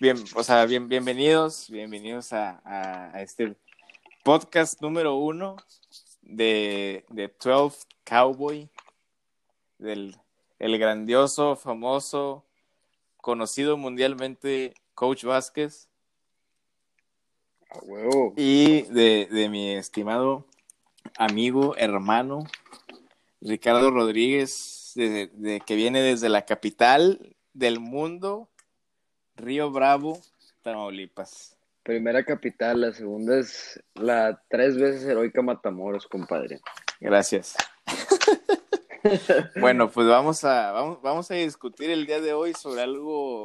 bien, o sea, bien, bienvenidos, bienvenidos a, a, este podcast número uno de, de 12 Cowboy, del el grandioso, famoso, conocido mundialmente Coach Vázquez. Y de, de mi estimado amigo, hermano, Ricardo Rodríguez, de, que viene desde la capital del mundo, Río Bravo, Tamaulipas. Primera capital, la segunda es la tres veces heroica Matamoros, compadre. Gracias. bueno, pues vamos a, vamos, vamos a discutir el día de hoy sobre algo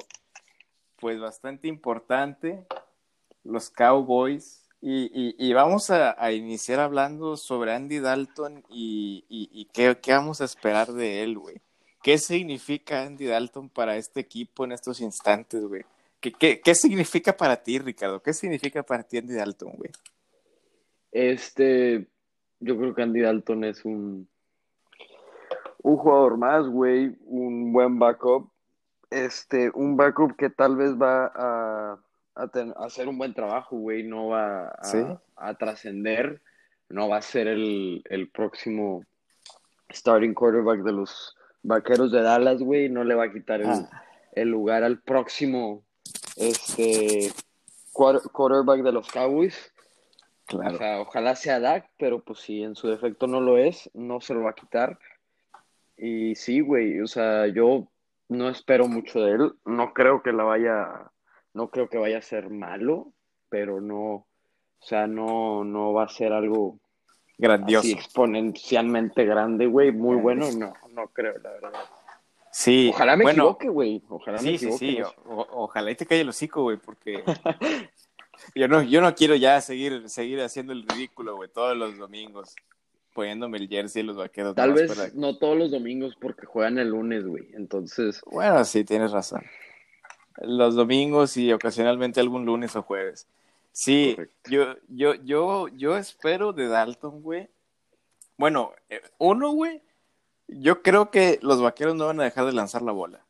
pues bastante importante, los Cowboys. Y, y, vamos a, iniciar hablando sobre Andy Dalton y, y qué, qué, vamos a esperar de él, güey. ¿Qué significa Andy Dalton para este equipo en estos instantes, güey? ¿Qué, qué, qué significa para ti, Ricardo? ¿Qué significa para ti Andy Dalton, güey? Este, yo creo que Andy Dalton es un, un jugador más, güey, un buen backup. Este, un backup que tal vez va a a, hacer un buen trabajo, güey, no va a, trascender, no va a ser el, próximo starting quarterback de los Vaqueros de Dallas, güey, no le va a quitar el, ah. lugar al próximo este quarterback de los Cowboys. Claro. O sea, ojalá sea Dak, pero pues si en su defecto no lo es, no se lo va a quitar. Y sí, güey, o sea, yo no espero mucho de él, no creo que la vaya no creo que vaya a ser malo, pero no, o sea, no, no va a ser algo grandioso. exponencialmente grande, güey, muy bueno, no, no creo, la verdad. Sí. Ojalá me equivoque, güey. Ojalá sí, me equivoque. Sí, sí, ojalá y te calle el hocico, güey, porque yo no, yo no quiero ya seguir, seguir haciendo el ridículo, güey, todos los domingos, poniéndome el jersey y los vaqueros. Tal vez no todos los domingos porque juegan el lunes, güey. Entonces. Bueno, sí, tienes razón los domingos y ocasionalmente algún lunes o jueves. Sí, yo, yo, yo, yo espero de Dalton, güey. Bueno, eh, uno, güey, yo creo que los vaqueros no van a dejar de lanzar la bola.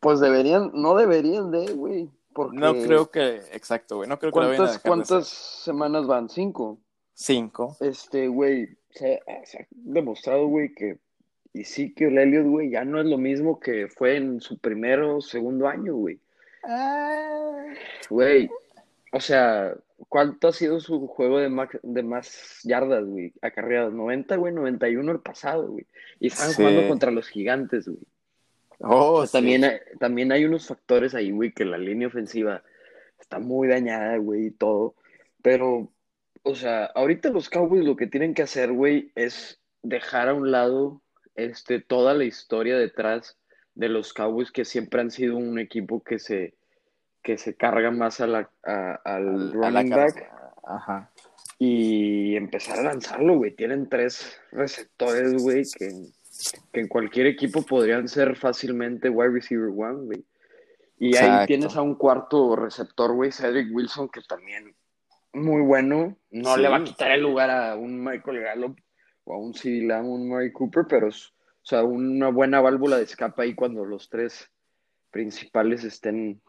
Pues deberían, no deberían de, güey. No creo que, exacto, güey, no creo que la vayan a dejar ¿Cuántas semanas van? ¿Cinco? Cinco. Este, güey, se, se ha demostrado, güey, que y sí que el Elliot, güey, ya no es lo mismo que fue en su primero o segundo año, güey. Ah. O sea, ¿cuánto ha sido su juego de, más, de más yardas, güey? Acarreadas, 90, güey, 91 el pasado, güey. Y están jugando contra los gigantes, güey. Oh, también, hay, también hay unos factores ahí, güey, que la línea ofensiva está muy dañada, güey, y todo. Pero, o sea, ahorita los Cowboys lo que tienen que hacer, güey, es dejar a un lado este, toda la historia detrás de los Cowboys que siempre han sido un equipo que se, que se carga más a la, al running back. Ajá. Y empezar a lanzarlo, güey. Tienen tres receptores, güey, que, que, en cualquier equipo podrían ser fácilmente wide receiver one, güey. Y ahí tienes a un cuarto receptor, güey, Cedric Wilson, que también muy bueno. No le va a quitar el lugar a un Michael Gallup o a un CD Lamb, un Murray Cooper, pero es, o sea, una buena válvula de escape ahí cuando los tres principales estén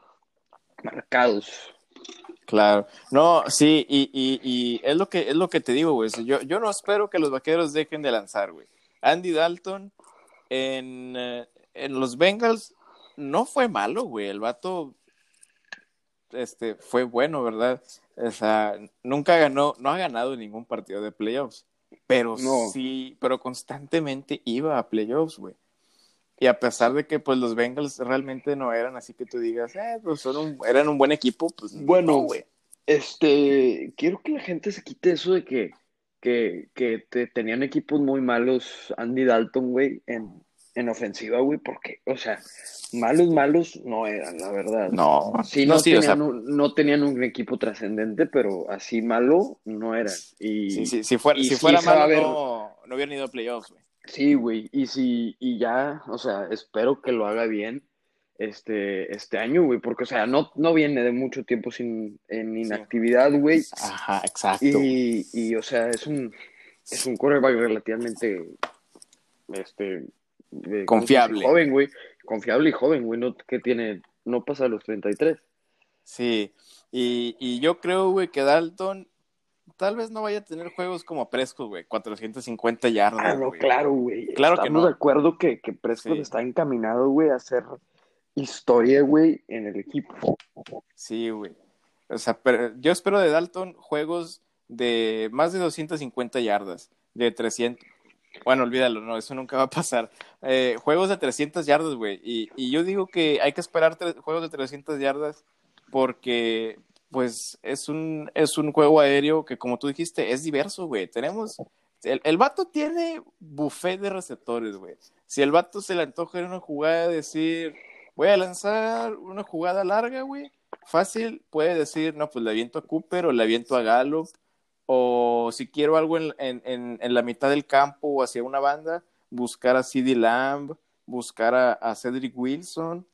marcados. Claro, no, sí, y, y, y, es lo que es lo que te digo, güey. Yo, yo no espero que los vaqueros dejen de lanzar, güey. Andy Dalton en, eh, en los Bengals no fue malo, güey. El vato este, fue bueno, ¿verdad? O sea, nunca ganó, no ha ganado ningún partido de playoffs. Pero sí, pero constantemente iba a playoffs, güey. Y a pesar de que pues los Bengals realmente no eran así que tú digas, eh, pues son un, eran un buen equipo, pues bueno, güey. Este, quiero que la gente se quite eso de que, que, que te, tenían equipos muy malos Andy Dalton, güey, en, en ofensiva, güey, porque, o sea, malos, malos no eran, la verdad. No, sí, no, tenían, un, no tenían un equipo trascendente, pero así malo no eran. Y, sí, sí, si fuera, si fuera malo, no, hubieran ido a playoffs, güey. Sí, güey, y si, y ya, o sea, espero que lo haga bien este, este año, güey, porque, o sea, no, no viene de mucho tiempo sin, en inactividad, güey. Ajá, exacto. Y, y, o sea, es un, es un quarterback relativamente, este, confiable. Joven, güey. Confiable y joven, güey. No que tiene no pasa de los 33. Sí, y, y yo creo, güey, que Dalton tal vez no vaya a tener juegos como Prescott, güey, 450 yardas. Ah, no, claro, güey. Claro Estamos que no. de acuerdo que, que Prescott Sí. está encaminado, güey, a hacer historia, güey, en el equipo. Sí, güey. O sea, pero yo espero de Dalton juegos de más de 250 yardas, de 300. Bueno, olvídalo, no, eso nunca va a pasar. Eh, juegos de 300 yardas, güey. Y, y yo digo que hay que esperar juegos de 300 yardas porque, pues, es un, es un juego aéreo que, como tú dijiste, es diverso, güey. Tenemos. El, el vato tiene buffet de receptores, güey. Si el vato se le antoja en una jugada decir, voy a lanzar una jugada larga, güey, fácil, puede decir, no, pues le aviento a Cooper o le aviento a Gallup, o si quiero algo en, en, en, la mitad del campo o hacia una banda, buscar a CeeDee Lamb, buscar a, a Cedric Wilson,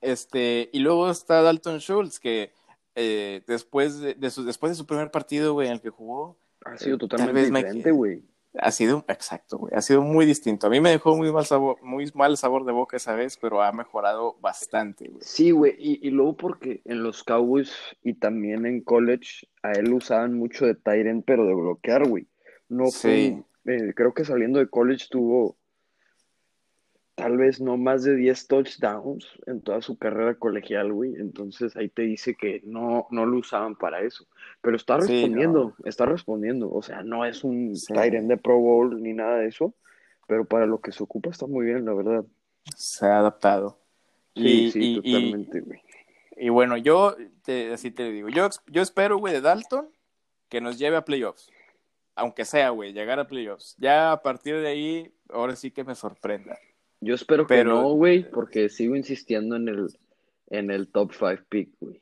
este, y luego está Dalton Schultz, que eh, después, de, de su, después de su primer partido, güey, en el que jugó, Ha sido Tal totalmente diferente, güey. ha sido, exacto, güey, ha sido muy distinto. A mí me dejó muy mal sabor, muy mal sabor de boca esa vez, pero ha mejorado bastante, güey. Sí, güey, y, y luego porque en los Cowboys y también en college a él usaban mucho de end, pero de bloquear, güey. No fue, Sí. eh, creo que saliendo de college tuvo tal vez no más de 10 touchdowns en toda su carrera colegial, güey. Entonces ahí te dice que no, no lo usaban para eso. Pero está Sí, respondiendo, está respondiendo. O sea, no es un Sí. de Pro Bowl ni nada de eso, pero para lo que se ocupa está muy bien, la verdad. Se ha adaptado. Sí, Y- sí, y- totalmente, güey. Y yo yo te, así te digo, yo, yo espero, güey, de Dalton que nos lleve a playoffs. Aunque sea, güey, llegar a playoffs. Ya a partir de ahí, ahora sí que me sorprenda. Yo espero que no, güey, porque sigo insistiendo en el, en el top 5 pick, güey.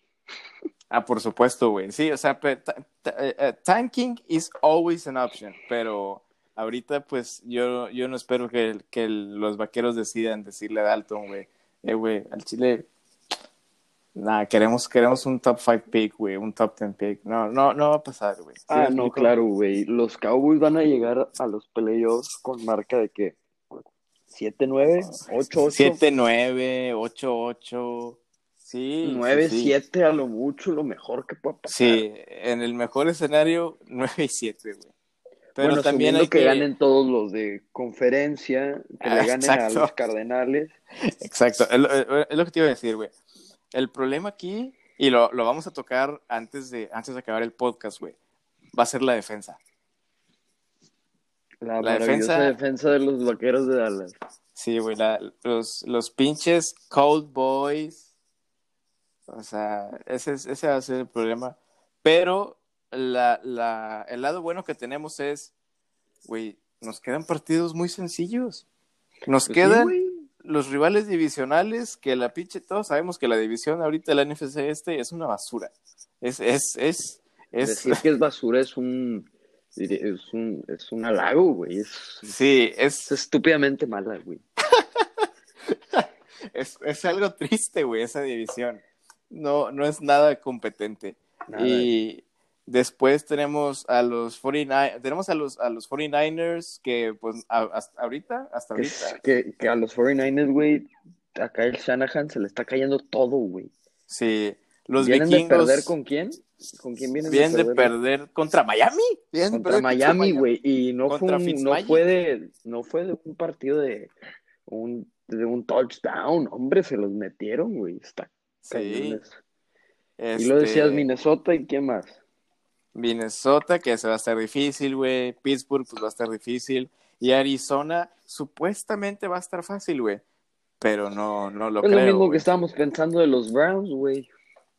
Ah, por supuesto, güey. Sí, o sea, eh, eh, tanking is always an option, pero ahorita pues yo, yo no espero que, que los vaqueros decidan decirle a Dalton, güey, eh, güey, al Chile, nada, queremos, queremos un top 5 pick, güey, un top 10 pick. No, no, no va a pasar, güey. ¿Sí Ah, no, claro, güey. Los Cowboys van a llegar a los playoffs con marca de que 7-9, 8-8, 7-9, 8-8, sí. sí, 9-7 a lo mucho, lo mejor que pueda pasar. Sí, en el mejor escenario, 9 y 7, güey. Pero bueno, también hay que, que... ganen todos los de conferencia, que Ah, le ganen exacto. a los Cardenales. Exacto, es lo, es lo que te iba a decir, güey. El problema aquí, y lo, lo vamos a tocar antes de, antes de acabar el podcast, güey, va a ser la defensa. La, defensa- defensa... de los vaqueros de Dallas. Sí, güey, la- los, los pinches Cold Boys. O sea, ese, es- ese va a ser el problema. Pero la, la, el lado bueno que tenemos es, güey, nos quedan partidos muy sencillos. Nos Pues quedan los rivales divisionales, que la pinche, todos sabemos que la división ahorita de la NFC este es una basura. Es, es, es, es, Decir que es basura es un, es un, es un halago, güey. Es, sí, es es, estúpidamente mala, güey. es, es algo triste, güey, esa división. No, no es nada competente. Nada. Y después tenemos a los 49 tenemos a los, a los 49ers que, pues, a- hasta ahorita, hasta ahorita, que, que a los 49ers, güey, acá el Shanahan se le está cayendo todo, güey. sí. Los ¿Vienen vikingos de perder con quién? ¿Con quién vienen vienen de de perder? perder contra Miami. Contra perder Miami, güey. Y no fue, un, no, fue de, no fue de un partido de un, de un touchdown. Hombre, se los metieron, güey. Está Sí. eso. Y lo Este, decías Minnesota y quién más. Minnesota, que se va a estar difícil, güey. Pittsburgh, pues va a estar difícil. Y Arizona, supuestamente va a estar fácil, güey. Pero no, no lo es creo. lo mismo que estábamos pensando de los Browns, güey.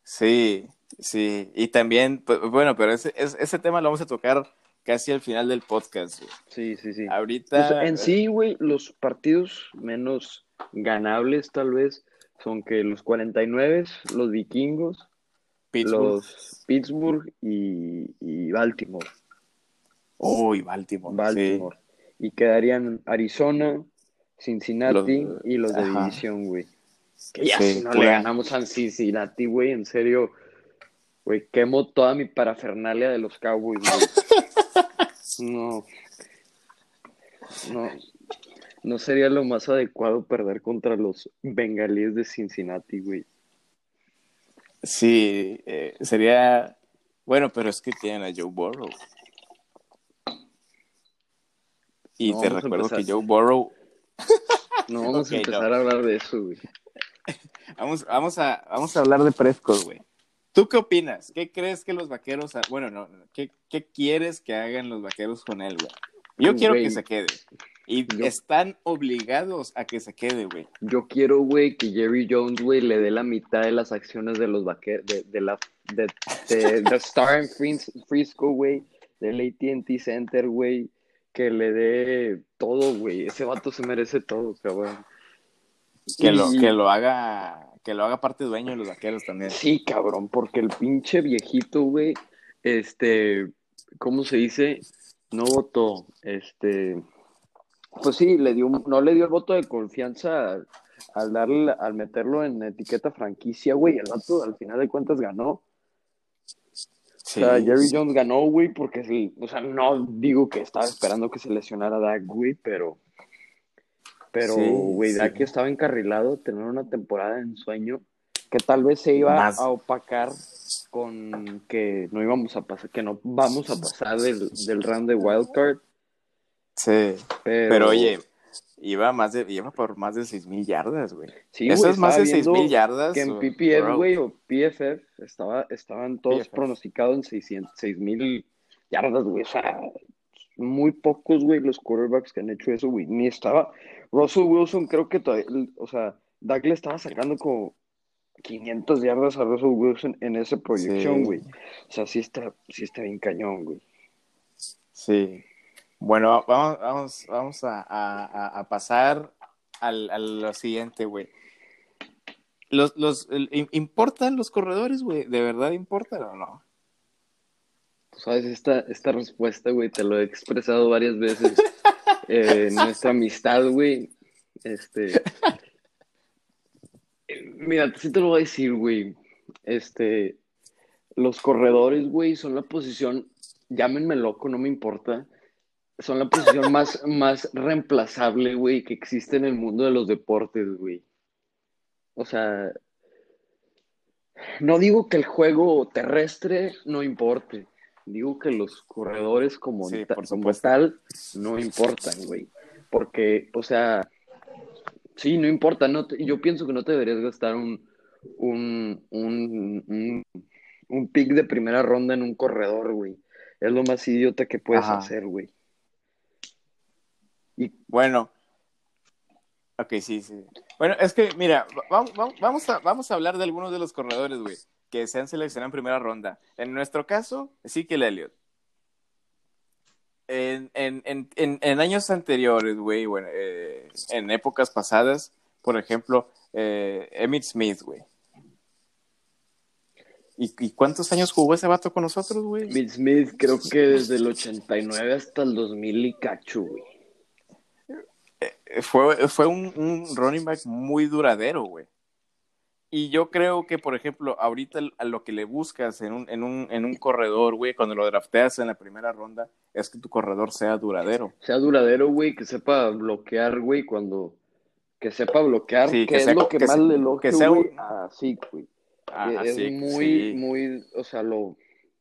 Sí, sí. Y también, pues, bueno, pero ese, ese, tema lo vamos a tocar casi al final del podcast, güey. Sí, sí, sí. Ahorita. Pues, en sí, güey, los partidos menos ganables, tal vez, son que los 49, los vikingos, Pittsburgh. los Pittsburgh y, y Baltimore. Uy, Baltimore. Baltimore. Y quedarían Arizona, Cincinnati Los- y los de ajá. división, güey. Que ya Sí, si no le ganamos a Cincinnati, güey, en serio, güey, quemo toda mi parafernalia de los Cowboys, güey. No. No. no sería lo más adecuado perder contra los bengalíes de Cincinnati, güey. Sí, eh, sería. Bueno, pero es que tienen a Joe Burrow. Y te recuerdo que Joe Burrow. no vamos a empezar a hablar de eso, güey. Vamos, vamos, a, vamos a hablar de Prescott, güey. ¿Tú qué opinas? ¿Qué crees que los vaqueros, bueno, no, ¿qué, ¿qué, quieres que hagan los vaqueros con él, güey? Yo quiero que se quede. Y están obligados a que se quede, güey. Yo quiero, güey, que Jerry Jones, güey, le dé la mitad de las acciones de los vaqueros, de, de, la, de, de, Star en Frisco, güey, del AT&T Center, güey, que le dé todo, güey. Ese vato se merece todo, cabrón. Que, lo, que lo haga, que lo haga parte dueño de los vaqueros también. Sí, cabrón, porque el pinche viejito, güey, este, ¿cómo se dice? No votó, este, pues sí, le dio, no le dio el voto de confianza al, darle, al meterlo en etiqueta franquicia, güey, el vato al final de cuentas ganó. O sea, Jerry Jones ganó, güey, porque sí, o sea, no digo que estaba esperando que se lesionara Dak, güey, pero pero, güey, sí, que estaba encarrilado, tener una temporada en sueño que tal vez se iba a opacar con que no íbamos a pasar, que no vamos a pasar del, del round de wildcard. Sí, pero, oye, iba más de, iba por más de seis mil yardas, güey. Sí, Eso es más de seis mil yardas. Que en PPF, güey, o PFF, estaba, estaban todos pronosticados en seis mil yardas, güey. O sea, muy pocos, güey, los quarterbacks que han hecho eso, güey. Ni estaba. Russell Wilson, creo que todavía. O sea, Doug le estaba sacando como 500 yardas a Russell Wilson en esa proyección, güey. O sea, sí está, sí está bien cañón, güey. Sí. Bueno, vamos, vamos, vamos a, a, a pasar al, a lo siguiente, güey. Los, los, ¿Importan los corredores, güey? ¿De verdad importan o no? Sabes, esta, esta respuesta, güey, te lo he expresado varias veces en nuestra amistad, güey. Este. Mira, sí te lo voy a decir, güey. Este. Los corredores, güey, son la posición. Llámenme loco, no me importa. Son la posición más, más reemplazable, güey, que existe en el mundo de los deportes, güey. O sea, no digo que el juego terrestre no importe digo que los corredores como, tal no importan, güey. Porque, o sea, sí, no importa. No yo pienso que no te deberías gastar un, un, un, un, pick de primera ronda en un corredor, güey. Es lo más idiota que puedes hacer, güey. Y bueno, ok, sí, sí. Bueno, es que, mira, vamos, vamos, a, vamos a hablar de algunos de los corredores, güey que se han seleccionado en primera ronda. En nuestro caso, sí que el Elliot. En, en, en, en, años anteriores, güey, bueno, eh, en épocas pasadas, por ejemplo, eh, Emmett Smith, güey. ¿Y, cuántos años jugó ese vato con nosotros, güey? Emmett Smith, creo que desde el 89 hasta el 2000 y cacho, güey. Eh, fue, fue un, un running back muy duradero, güey. Y yo creo que, por ejemplo, ahorita a lo que le buscas en un, en un, en un corredor, güey, cuando lo drafteas en la primera ronda, es que tu corredor sea duradero. Sea duradero, güey, que sepa bloquear, güey, cuando... Que sepa bloquear, que, es lo que, más le lo que sea güey. Así, güey. es muy, muy, o sea, lo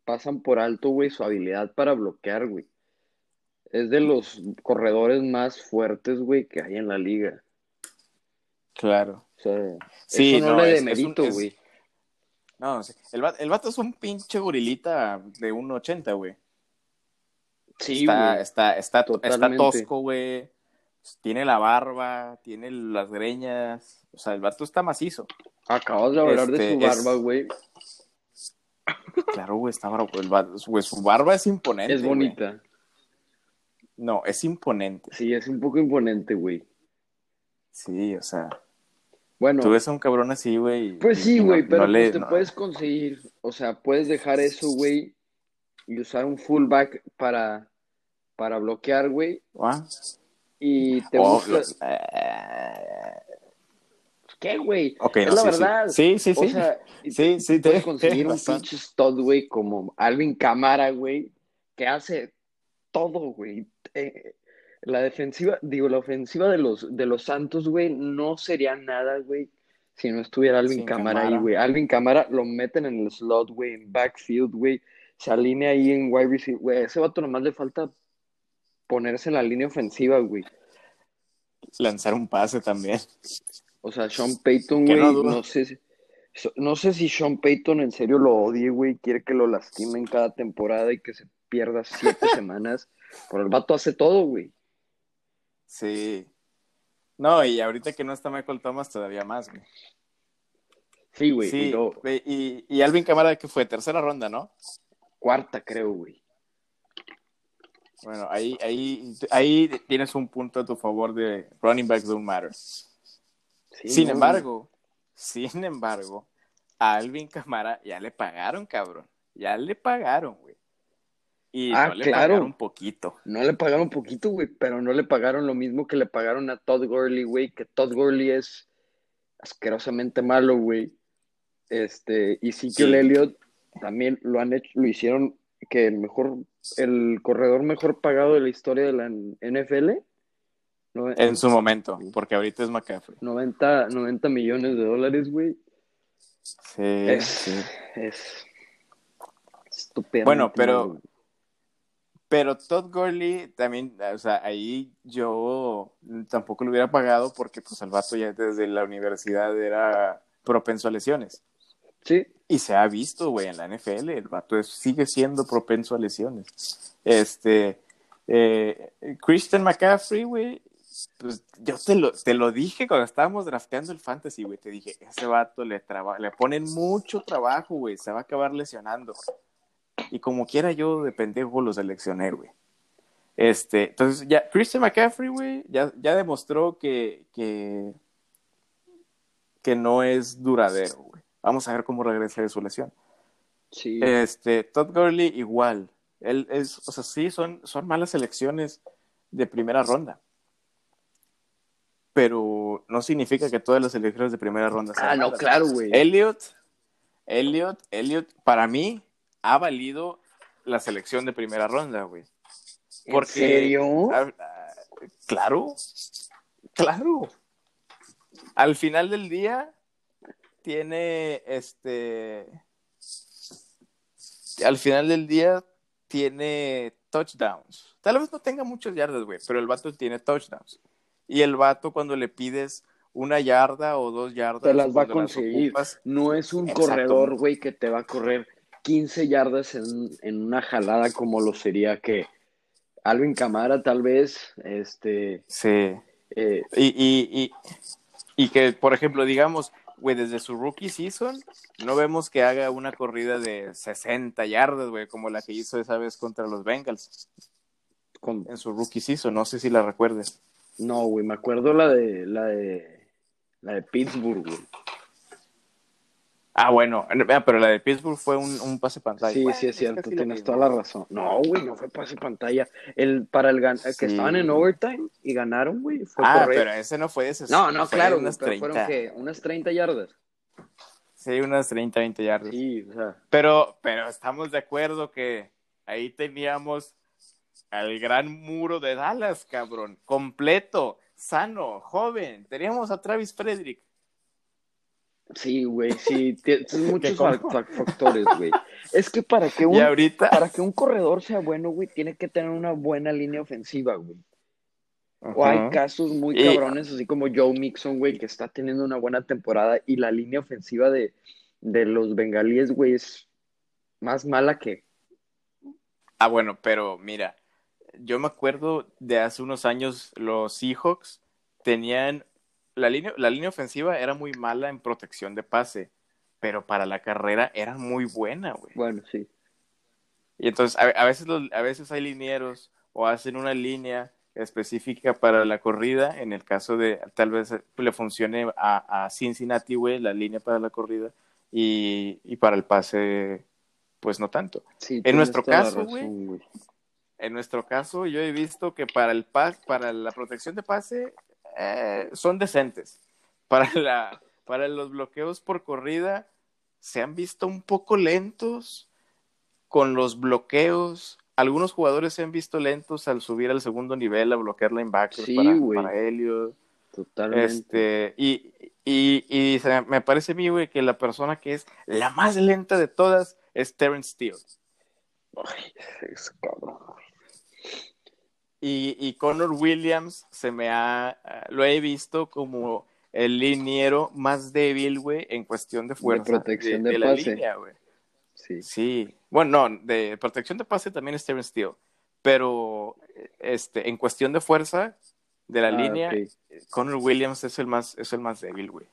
pasan por alto, güey, su habilidad para bloquear, güey. Es de los corredores más fuertes, güey, que hay en la liga. Claro. O sea, sí, no, le demerito, güey. No, el, el, vato es un pinche gorilita de 1.80, güey. Sí, está, está, está, está, tosco, güey. Tiene la barba, tiene las greñas. O sea, el vato está macizo. Acabas de hablar de su este, barba, güey. Claro, güey, está barba. Güey, su barba es imponente. Es bonita. No, es imponente. Sí, es un poco imponente, güey. Sí, o sea. Bueno. Tú ves a un cabrón así, güey. Pues sí, güey, pero pues te puedes conseguir, o sea, puedes dejar eso, güey, y usar un fullback para, para bloquear, güey. ¿Ah? Y te oh, eh, ¿Qué, güey? es la verdad. Sí, sí, sí. O sea, sí, sí, te puedes conseguir un pinche stud, güey, como Alvin Camara, güey, que hace todo, güey. Eh, la defensiva, digo, la ofensiva de los, de los Santos, güey, no sería nada, güey, si no estuviera Alvin Camara ahí, güey. Alvin Camara lo meten en el slot, güey, en backfield, güey. Se alinea ahí en wide receiver, güey. ese vato nomás le falta ponerse en la línea ofensiva, güey. Lanzar un pase también. O sea, Sean Payton, güey, no, sé si, no sé si Sean Payton en serio lo odie, güey, quiere que lo lastimen cada temporada y que se pierda siete semanas. Pero el vato hace todo, güey. Sí. No, y ahorita que no está Michael Thomas, todavía más, güey. Sí, güey. Sí, y, y, Alvin Camara, que fue tercera ronda, ¿no? Cuarta, creo, güey. Bueno, ahí, ahí, ahí tienes un punto a tu favor de running backs don't matter. sin embargo, sin embargo, a Alvin Camara ya le pagaron, cabrón. Ya le pagaron, güey. Y ah, no le pagaron un poquito. No le pagaron un poquito, güey, pero no le pagaron lo mismo que le pagaron a Todd Gurley, güey, que Todd Gurley es asquerosamente malo, güey. Este, y sí Elliott también lo han hecho, lo hicieron que el mejor, el corredor mejor pagado de la historia de la NFL. en su momento, porque ahorita es McCaffrey. 90, 90 millones de dólares, güey. Sí, es, sí. Es estupendo. Bueno, pero, pero Todd Gurley también, o sea, ahí yo tampoco lo hubiera pagado porque pues el vato ya desde la universidad era propenso a lesiones. Sí. Y se ha visto, güey, en la NFL, el vato sigue siendo propenso a lesiones. Este, eh, Christian McCaffrey, güey, pues yo te lo, te lo dije cuando estábamos drafteando el fantasy, güey, te dije, ese vato le, le ponen mucho trabajo, güey, se va a acabar lesionando. Y como quiera yo de pendejo lo seleccioné, güey. Este, entonces ya, Christian McCaffrey, güey, ya, ya demostró que, que, que no es duradero, güey. Vamos a ver cómo regresa de su lesión. Sí. Este, Todd Gurley igual. Él es, o sea, sí, son, son malas elecciones de primera ronda. Pero no significa que todas las elecciones de primera ronda sean Ah, no, claro, güey. Elliot, Elliot, Elliot, para mí, ha valido la selección de primera ronda, güey. ¿En serio? claro, claro. Al final del día tiene este. Al final del día tiene touchdowns. Tal vez no tenga muchos yardas, güey, pero el vato tiene touchdowns. Y el vato cuando le pides una yarda o dos yardas. Te las va a conseguir. no es un corredor, güey, que te va a correr 15 yardas en, una jalada como lo sería que Alvin Camara tal vez, este... Sí. Eh, y, y, que, por ejemplo, digamos, güey, desde su rookie season, no vemos que haga una corrida de 60 yardas, güey, como la que hizo esa vez contra los Bengals. Con... En su rookie season, no sé si la recuerdes. No, güey, me acuerdo la de, la de, la de Pittsburgh, güey. Ah, bueno, pero la de Pittsburgh fue un, pase pantalla. Sí, sí, es cierto, tienes toda la razón. No, güey, no fue pase pantalla. El, para el, que estaban en overtime y ganaron, güey. ah, pero ese no fue ese. No, no, claro, unas pero fueron que unas 30 yardas. Sí, unas 30, 20 yardas. Sí, o sea. Pero, pero estamos de acuerdo que ahí teníamos al gran muro de Dallas, cabrón. Completo, sano, joven. Teníamos a Travis Frederick. Sí, güey, sí, son muchos factores, güey. Es que para que un para que un corredor sea bueno, güey, tiene que tener una buena línea ofensiva, güey. O hay casos muy cabrones, así como Joe Mixon, güey, que está teniendo una buena temporada y la línea ofensiva de, de los bengalíes, güey, es más mala que. Ah, bueno, pero mira, yo me acuerdo de hace unos años los Seahawks tenían la línea, la línea ofensiva era muy mala en protección de pase, pero para la carrera era muy buena, güey. Bueno, sí. Y entonces, a, veces a veces hay linieros o hacen una línea específica para la corrida, en el caso de tal vez le funcione a, a Cincinnati, güey, la línea para la corrida, y, y, para el pase, pues no tanto. Sí, en nuestro caso, güey, en nuestro caso, yo he visto que para el pas, para la protección de pase, eh, son decentes. Para, la, para los bloqueos por corrida se han visto un poco lentos con los bloqueos algunos jugadores se han visto lentos al subir al segundo nivel a bloquear linebackers para, para Elliot. Totalmente. Este, y, y, y me parece a mí, güey, que la persona que es la más lenta de todas es Terrence Steele. Ay, es cabrón. Y, y Connor Williams se me ha, lo he visto como el liniero más débil, güey, en cuestión de fuerza. De protección de, la línea, güey. Sí. Sí. Bueno, no, de protección de pase también es Steven Steele. Pero este, en cuestión de fuerza de la ah, línea, Connor Williams es el más, es el más débil, güey.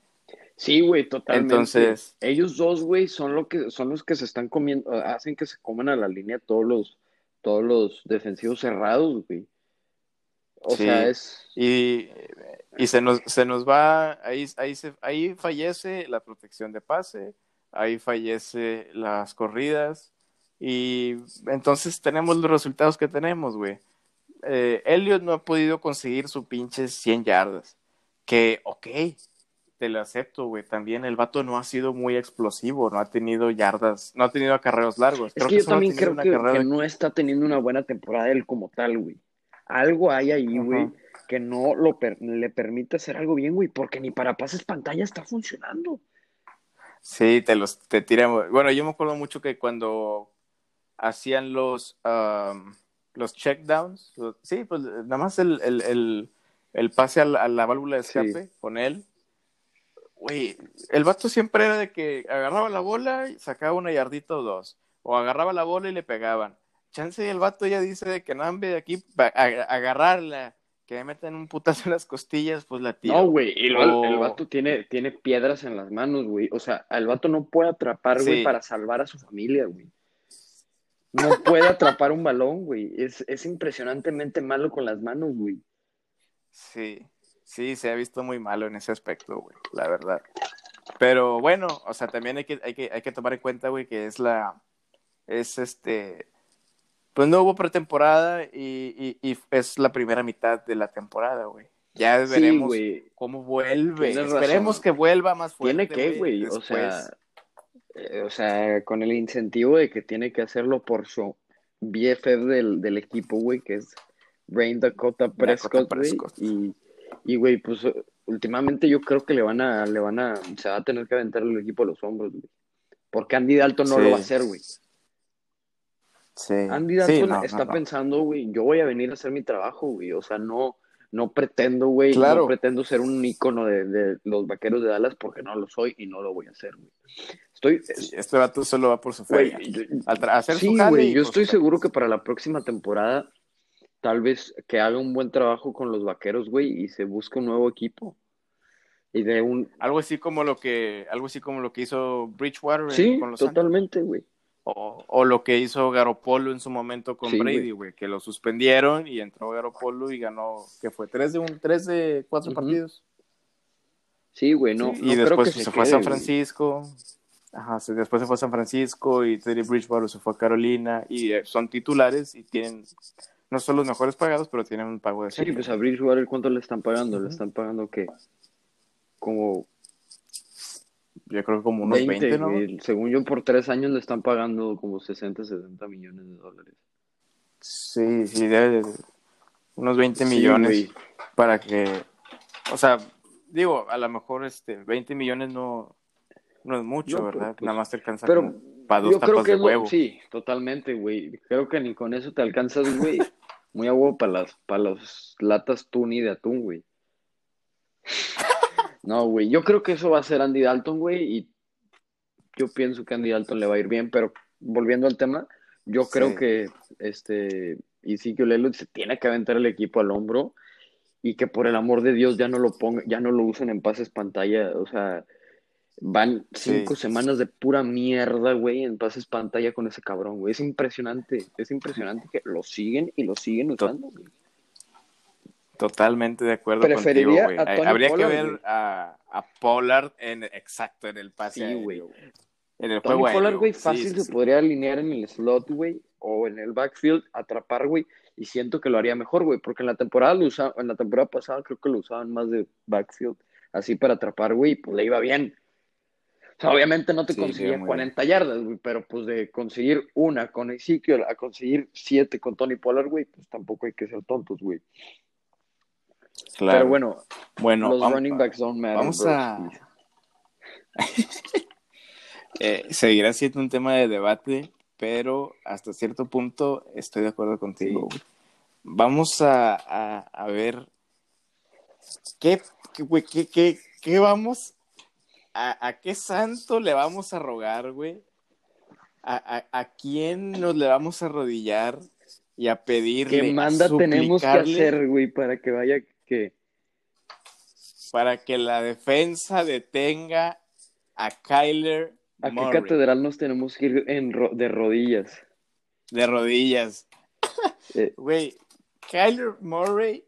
Sí, güey, totalmente. Entonces, ellos dos, güey, son lo que son los que se están comiendo, hacen que se coman a la línea todos los todos los defensivos cerrados, güey. O sea, es y, y se nos se nos va ahí ahí se, ahí fallece la protección de pase, ahí fallece las corridas y entonces tenemos los resultados que tenemos, güey. Eh, Elliot no ha podido conseguir su pinche 100 yardas. Que, ok, te lo acepto, güey. También el vato no ha sido muy explosivo, no ha tenido yardas, no ha tenido acarreos largos. Es que, yo también creo que, no está teniendo una buena temporada él como tal, güey. Algo hay ahí, güey, que no lo le permite hacer algo bien, güey, porque ni para pases pantalla está funcionando. Sí, te los te tiramos. Bueno, yo me acuerdo mucho que cuando hacían los los checkdowns, sí, pues nada más el, el, el, pase a la, válvula de escape con él güey, el vato siempre era de que agarraba la bola y sacaba una yardita o dos. O agarraba la bola y le pegaban. Chance y el vato ya dice de que no hambre de aquí agarrarla, que me meten un putazo en las costillas, pues la tira. No, güey, el, el, vato tiene, tiene piedras en las manos, güey. O sea, el vato no puede atrapar, güey, para salvar a su familia, güey. No puede atrapar un balón, güey. Es, es impresionantemente malo con las manos, güey. Sí. Sí, se ha visto muy malo en ese aspecto, güey, la verdad. Pero bueno, o sea, también hay que, hay que, hay que tomar en cuenta, güey, que es la, es este, pues no hubo pretemporada y, y, es la primera mitad de la temporada, güey. Ya veremos cómo vuelve. Esperemos que vuelva más fuerte. Tiene que, güey, o sea, eh, o sea, con el incentivo de que tiene que hacerlo por su BFF del, del equipo, güey, que es Rain Dakota Prescott, Prescott. y y, güey, pues últimamente yo creo que le van a, le van a, se va a tener que aventar el equipo a los hombros, güey. Porque Andy Dalton no lo va a hacer, güey. Sí. Andy Dalton está pensando, güey, yo voy a venir a hacer mi trabajo, güey. O sea, no, no pretendo, güey, no pretendo ser un ícono de, los vaqueros de Dallas porque no lo soy y no lo voy a hacer, güey. Estoy. este vato solo va por su fe. hacer sí, güey, yo estoy seguro que para la próxima temporada tal vez que haga un buen trabajo con los vaqueros, güey, y se busque un nuevo equipo. Y de un... Algo así como lo que, algo así como lo que hizo Bridgewater sí, con los totalmente, güey. O, o, lo que hizo Garopolo en su momento con Brady, güey, que lo suspendieron y entró Garopolo y ganó, que fue? ¿Tres de un, tres de cuatro partidos? Sí, güey, no. y después se, fue a San Francisco. Ajá, después se fue a San Francisco y Teddy Bridgewater se fue a Carolina y eh, son titulares y tienen no son los mejores pagados, pero tienen un pago de Sí, pues a Bridgewater, ¿cuánto le están pagando? Le están pagando, ¿qué? Como... Yo creo que como unos 20, ¿no? según yo, por tres años le están pagando como 60, 70 millones de dólares. Sí, sí, debe unos 20 millones para que, o sea, digo, a lo mejor este 20 millones no, no es mucho, ¿verdad? Pues, Nada más te alcanza pero, para dos tapas de huevo. sí, totalmente, güey. Creo que ni con eso te alcanzas, güey. Muy a huevo para las, para las latas tuni de atún, güey. No, güey. Yo creo que eso va a ser Andy Dalton, güey. Y yo pienso que Andy Dalton le va a ir bien, pero volviendo al tema, yo creo que este Ezekiel Lelo se tiene que aventar el equipo al hombro y que por el amor de Dios ya no lo ponga, ya no lo usen en pases pantalla, o sea, Van cinco semanas de pura mierda, güey, en pases pantalla con ese cabrón, güey. Es impresionante, es impresionante que lo siguen y lo siguen usando, Totalmente de acuerdo Preferiría contigo, güey. Habría que ver a, a, Pollard en, exacto, en el pase. Sí, güey. En el Tony juego Pollard, güey, fácil se podría alinear en el slot, güey, o en el backfield, atrapar, güey, y siento que lo haría mejor, güey, porque en la temporada lo usaba, en la temporada pasada creo que lo usaban más de backfield, así para atrapar, güey, pues le iba bien sea, obviamente no te conseguía 40 yardas, güey, pero pues de conseguir una con Ezekiel a conseguir siete con Tony Pollard, güey, pues tampoco hay que ser tontos, güey. Claro. Pero bueno, bueno los running backs don't matter. Vamos a... eh, seguirá siendo un tema de debate, pero hasta cierto punto estoy de acuerdo contigo. Vamos a, a, ver qué, qué, qué, qué, vamos a, a, qué santo le vamos a rogar, güey. A, a, quién nos le vamos a arrodillar y a pedirle. ¿Qué manda tenemos que hacer, güey, para que vaya que. Para que la defensa detenga a Kyler ¿A qué catedral nos tenemos que ir en de rodillas? De rodillas. Eh. Güey, Kyler Murray,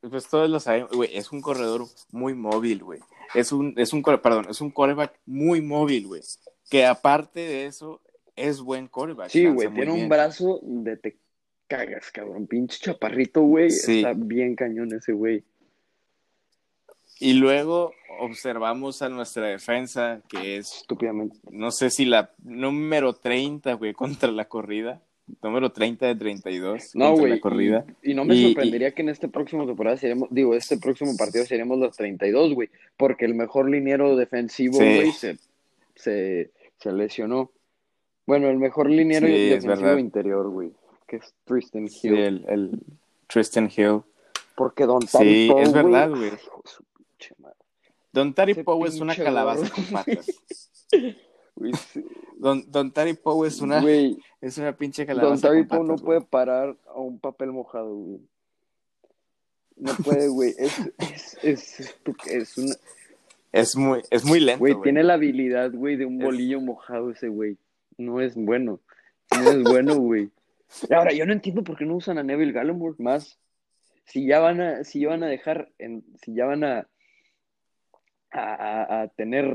pues todos lo sabemos, güey, es un corredor muy móvil, güey. Es un, es un, perdón, es un quarterback muy móvil, güey. Que aparte de eso, es buen quarterback. Sí, güey, tiene un brazo de te cagas, cabrón. Pinche chaparrito, güey. Está bien cañón ese güey. Y luego observamos a nuestra defensa, que es. Estúpidamente. No sé si la número 30, güey, contra la corrida. Número 30 de 32 no, contra la corrida. Y, no me sorprendería que en este próximo temporada seremos, digo, este próximo partido seríamos los 32, güey, porque el mejor liniero defensivo, güey, se, se, lesionó. Bueno, el mejor liniero defensivo interior, güey, que es Tristan Hill. Sí, el, el Tristan Hill. Porque Don Sí, es verdad, güey. Don Tari Poe es una calabaza con patas. Don, Don Tari Poe es una, es una pinche calabaza. Don Tari Poe no puede parar a un papel mojado, güey. No puede, güey. Es, es, es, es, una... es, muy, es muy lento. Güey, tiene la habilidad, güey, de un bolillo mojado ese güey. No es bueno. No es bueno, güey. Ahora, yo no entiendo por qué no usan a Neville Gallenberg más. Si ya van a, si ya van a dejar, en, si ya van a a, tener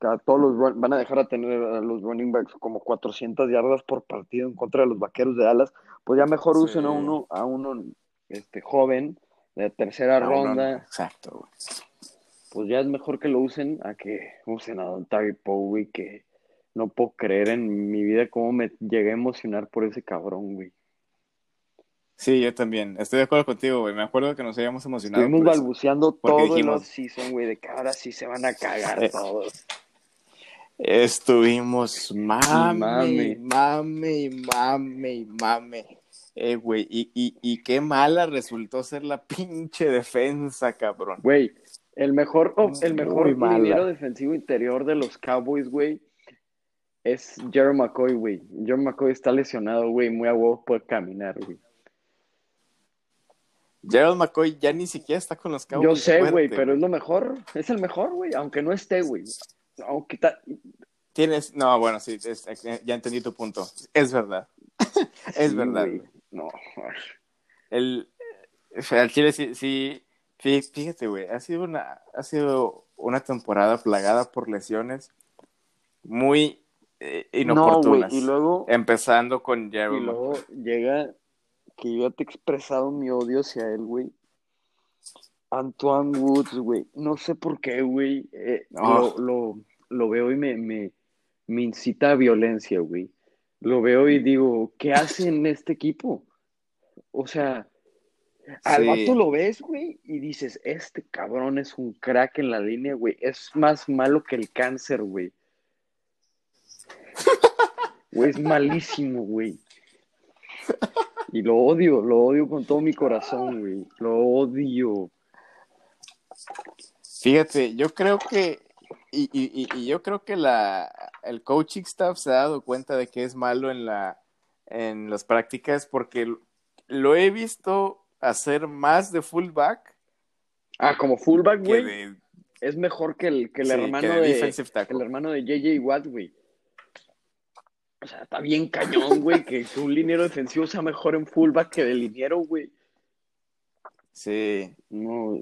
a todos los van a dejar a tener a los running backs como 400 yardas por partido en contra de los vaqueros de Dallas, pues ya mejor usen a uno a uno este joven de tercera ronda. exacto. Pues ya es mejor que lo usen a que usen a Don Terry Poe, que no puedo creer en mi vida cómo me llegué a emocionar por ese cabrón, güey. Sí, yo también. Estoy de acuerdo contigo, güey. Me acuerdo que nos habíamos emocionado. Estuvimos balbuceando todo el season, güey, de que ahora sí se van a cagar eh, todos. Estuvimos mame, mame, mame, mame. Eh, güey, y, y, y qué mala resultó ser la pinche defensa, cabrón. Güey, el mejor, oh, el mejor defensivo interior de los Cowboys, güey, es Jerry McCoy, güey. Jerry McCoy está lesionado, güey, muy a huevo por caminar, güey. Gerald McCoy ya ni siquiera está con los Cowboys. Yo sé, güey, pero es lo mejor. Es el mejor, güey, aunque no esté, güey. Aunque Tienes, no, bueno, sí, ya entendí tu punto. Es verdad. es verdad. No. El, el Chile sí, sí, fíjate, güey, ha sido una, ha sido una temporada plagada por lesiones muy eh, inoportunas. y luego, empezando con Gerald. Y luego llega que yo te he expresado mi odio hacia él, güey. Antoine Woods, güey. No sé por qué, güey. Eh, lo, lo, lo, veo y me, me, me incita a violencia, güey. Lo veo y digo, ¿qué hace en este equipo? O sea, al vato lo ves, güey, y dices, este cabrón es un crack en la línea, güey. Es más malo que el cáncer, güey. Güey, es malísimo, güey. Y lo odio, lo odio con todo mi corazón, güey. Lo odio. Fíjate, yo creo que, y, y, y, yo creo que la, el coaching staff se ha dado cuenta de que es malo en, la, en las prácticas porque lo he visto hacer más de fullback. Ah, como fullback, güey. Es mejor que el, que el hermano de, el hermano de JJ Watt, güey. O sea, está bien cañón, güey, que un liniero defensivo sea mejor en fullback que de liniero, güey. Sí. No,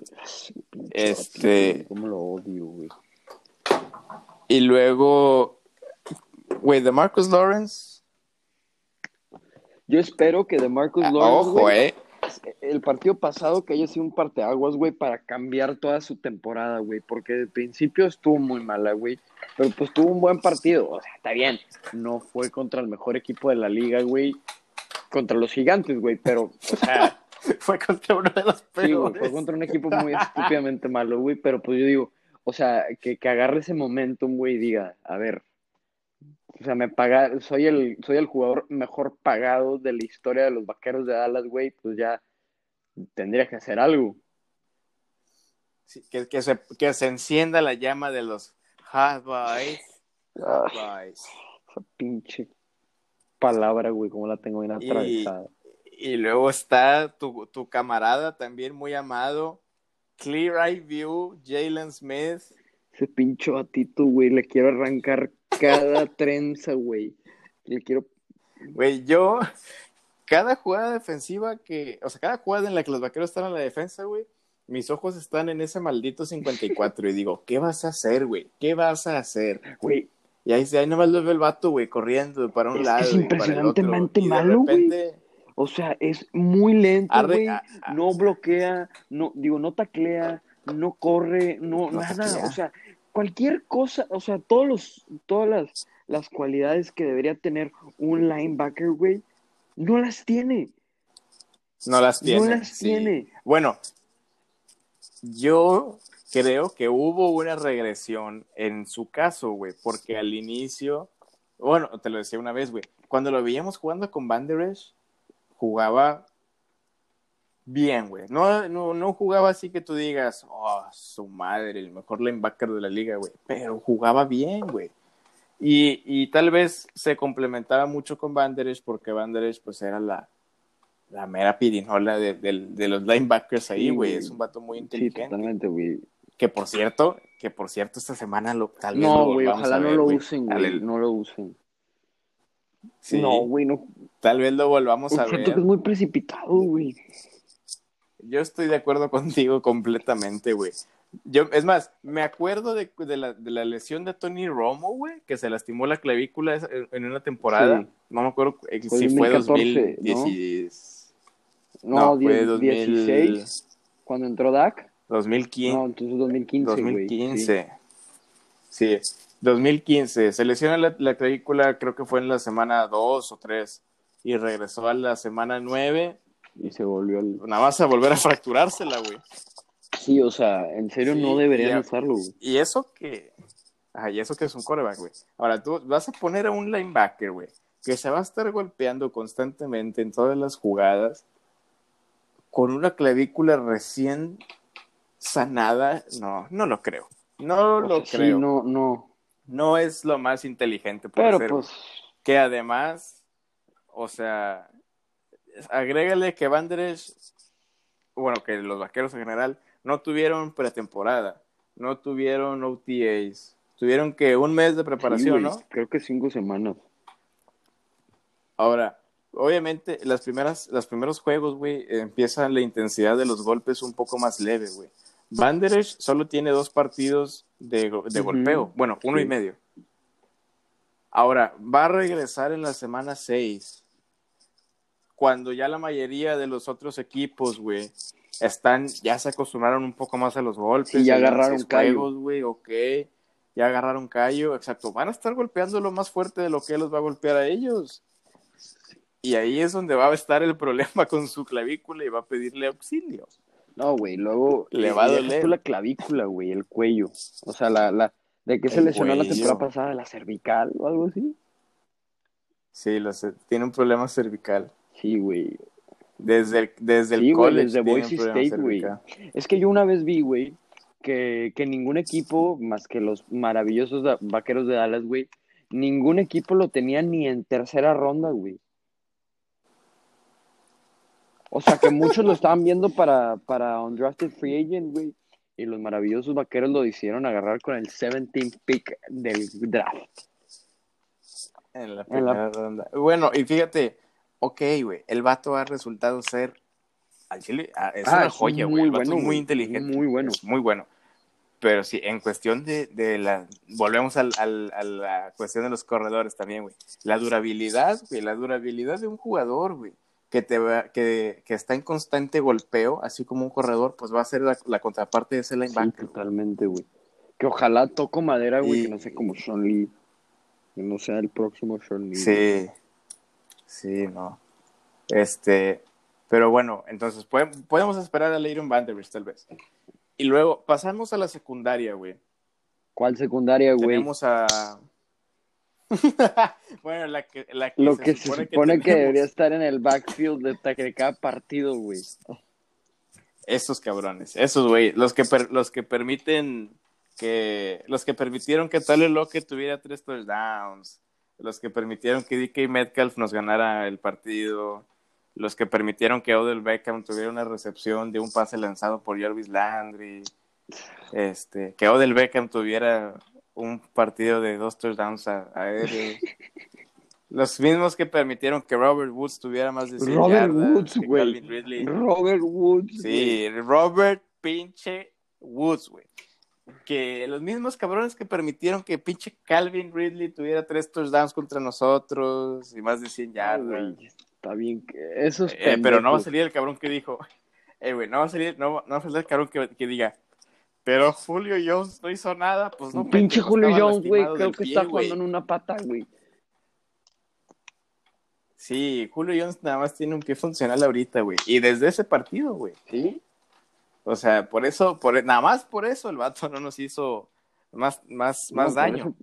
este. ¿Cómo lo odio, güey? Y luego, güey, de Marcus Lawrence. Yo espero que de Marcus ah, Lawrence. Ojo, eh. El partido pasado que haya sido un parteaguas, güey, para cambiar toda su temporada, güey, porque de principio estuvo muy mala, güey, pero pues tuvo un buen partido, o sea, está bien, no fue contra el mejor equipo de la liga, güey, contra los gigantes, güey, pero, o sea... fue contra uno de los peores. Sí, fue contra un equipo muy estúpidamente malo, güey, pero pues yo digo, o sea, que, que agarre ese momentum, güey, y diga, a ver, o sea, me paga, soy el, soy el jugador mejor pagado de la historia de los vaqueros de Dallas, güey, pues ya tendría que hacer algo. Sí, que, que, se, que se encienda la llama de los hot boys. Hot boys. Esa pinche palabra, güey, como la tengo bien atravesada. Y, y luego está tu, tu, camarada también muy amado, Clear Eye View, Jalen Smith. Ese pinche batito, güey, le quiero arrancar cada trenza, güey. Le quiero. Güey, yo. Cada jugada defensiva que. O sea, cada jugada en la que los vaqueros están en la defensa, güey. Mis ojos están en ese maldito 54 y digo, ¿qué vas a hacer, güey? ¿Qué vas a hacer? Güey. Y ahí, ahí nomás lo ve el vato, güey, corriendo para un es lado. Que es impresionantemente y malo, güey. O sea, es muy lento, güey. No bloquea, no, digo, no taclea, no corre, no, no nada. O sea, cualquier cosa, o sea, todos los, todas las, las cualidades que debería tener un linebacker, güey, no las tiene. No las tiene. No las sí. tiene. Bueno, yo creo que hubo una regresión en su caso, güey, porque al inicio, bueno, te lo decía una vez, güey, cuando lo veíamos jugando con Banderesh, jugaba bien, güey. No, no, no jugaba así que tú digas, oh, su madre, el mejor linebacker de la liga, güey. Pero jugaba bien, güey. Y, y tal vez se complementaba mucho con Banderesh porque Banderesh pues era la, la mera pirinola de, de, de los linebackers ahí, güey. Sí, es un vato muy inteligente. Sí, totalmente, güey. Que por cierto, que por cierto esta semana lo tal vez No, güey, ojalá ver, no lo usen, güey. No lo usen. Sí, no, güey, no. Tal vez lo volvamos a ver. que es muy precipitado, güey. Yo estoy de acuerdo contigo completamente, güey. Yo, es más, me acuerdo de, de, la, de la lesión de Tony Romo, güey, que se lastimó la clavícula en una temporada. Sí. No me acuerdo fue si 2014, fue 2010. ¿no? No, no, fue 2016, cuando entró Dak. 2015. No, entonces 2015. 2015. Sí. sí. 2015. Se lesiona la, la, clavícula, creo que fue en la semana 2 o 3. Y regresó a la semana 9 y se volvió el... Nada más a volver a fracturársela, güey. Sí, o sea, en serio sí, no deberían usarlo, güey. Y eso que... Ajá, y eso que es un coreback, güey. Ahora, tú vas a poner a un linebacker, güey, que se va a estar golpeando constantemente en todas las jugadas, con una clavícula recién sanada, no, no lo creo. No lo sí, creo. no, no. No es lo más inteligente por Pero hacer, pues... Que además, o sea, agrégale que Banderes, bueno, que los vaqueros en general, no tuvieron pretemporada, no tuvieron OTAs, tuvieron que un mes de preparación, sí, ¿no? Creo que cinco semanas. Ahora, obviamente, las primeras, los primeros juegos, güey, empieza la intensidad de los golpes un poco más leve, güey. Banderes solo tiene dos partidos de, de uh -huh. golpeo, bueno, uno sí. y medio. Ahora, va a regresar en la semana 6 cuando ya la mayoría de los otros equipos, güey, están, ya se acostumbraron un poco más a los golpes. Y ya agarraron callo. güey, ok. Ya agarraron callo, exacto. Van a estar golpeando lo más fuerte de lo que los va a golpear a ellos. Y ahí es donde va a estar el problema con su clavícula y va a pedirle auxilio. No, güey, luego le va a doler la clavícula, güey, el cuello. O sea, la, la, ¿de qué se el lesionó cuello. la temporada pasada? ¿La cervical o algo así? Sí, tiene un problema cervical. Sí, güey. Desde el, desde el sí, college. Desde Boise State, güey. Es que yo una vez vi, güey, que, que ningún equipo, más que los maravillosos vaqueros de Dallas, güey, ningún equipo lo tenía ni en tercera ronda, güey. O sea, que muchos lo estaban viendo para, para Undrafted Free Agent, güey. Y los maravillosos vaqueros lo hicieron agarrar con el 17 pick del draft. En la primera en la... ronda. Bueno, y fíjate, ok, güey, el vato ha resultado ser al chile, es ah, una joya, güey, bueno, es muy inteligente. Muy bueno. muy bueno. Pero sí, en cuestión de, de la, volvemos al, al, a la cuestión de los corredores también, güey. La durabilidad, güey, la durabilidad de un jugador, güey. que, te que, que está en constante golpeo, así como un corredor, pues va a ser la, contraparte de ese linebacker. totalmente, güey. Que ojalá toco madera, güey, que no sé como Sean Lee. Que no sea el próximo Sean Lee. Sí. Sí, no. Este, pero bueno, entonces podemos esperar a Leighton Vanderbilt tal vez. Y luego pasamos a la secundaria, güey. ¿Cuál secundaria, güey? Tenemos a. bueno, la que, la Lo que se supone, que, debería estar en el backfield de, cada partido, güey. Esos cabrones, esos, güey, los que, los que permiten que. Los que permitieron que Tyler Lockett tuviera tres touchdowns. Los que permitieron que DK Metcalf nos ganara el partido. Los que permitieron que Odell Beckham tuviera una recepción de un pase lanzado por Jarvis Landry este, que Odell Beckham tuviera un partido de dos touchdowns a, él. Los mismos que permitieron que Robert Woods tuviera más de 100 Robert Woods, güey. Robert Woods. Sí, Robert pinche Woods, güey. Que los mismos cabrones que permitieron que pinche Calvin Ridley tuviera tres touchdowns contra nosotros y más de 100 yardas. Está bien que eso es eh, Pero no va a salir el cabrón que dijo, eh, güey, no va a salir, no, no va a salir el cabrón que, que diga, pero Julio Jones no hizo nada, pues no. Pinche Julio Jones, güey, creo que está jugando en una pata, güey. Sí, Julio Jones nada más tiene un pie funcional ahorita, güey. Y desde ese partido, güey. Sí. O sea, por eso, por, nada más por eso el vato no nos hizo más, más, más daño.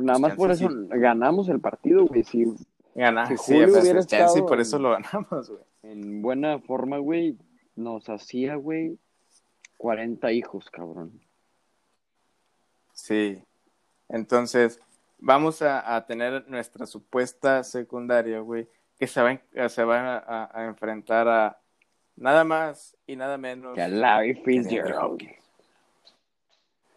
nada más por eso ganamos el partido, güey. Si, Ganamos, sí, hubiera estado por eso lo ganamos, güey. En buena forma, güey, nos hacía, güey, 40 hijos, cabrón. Sí. Entonces, vamos a, tener nuestra supuesta secundaria, güey, que se va, se va a, enfrentar a nada más y nada menos que a Larry Fitzgerald.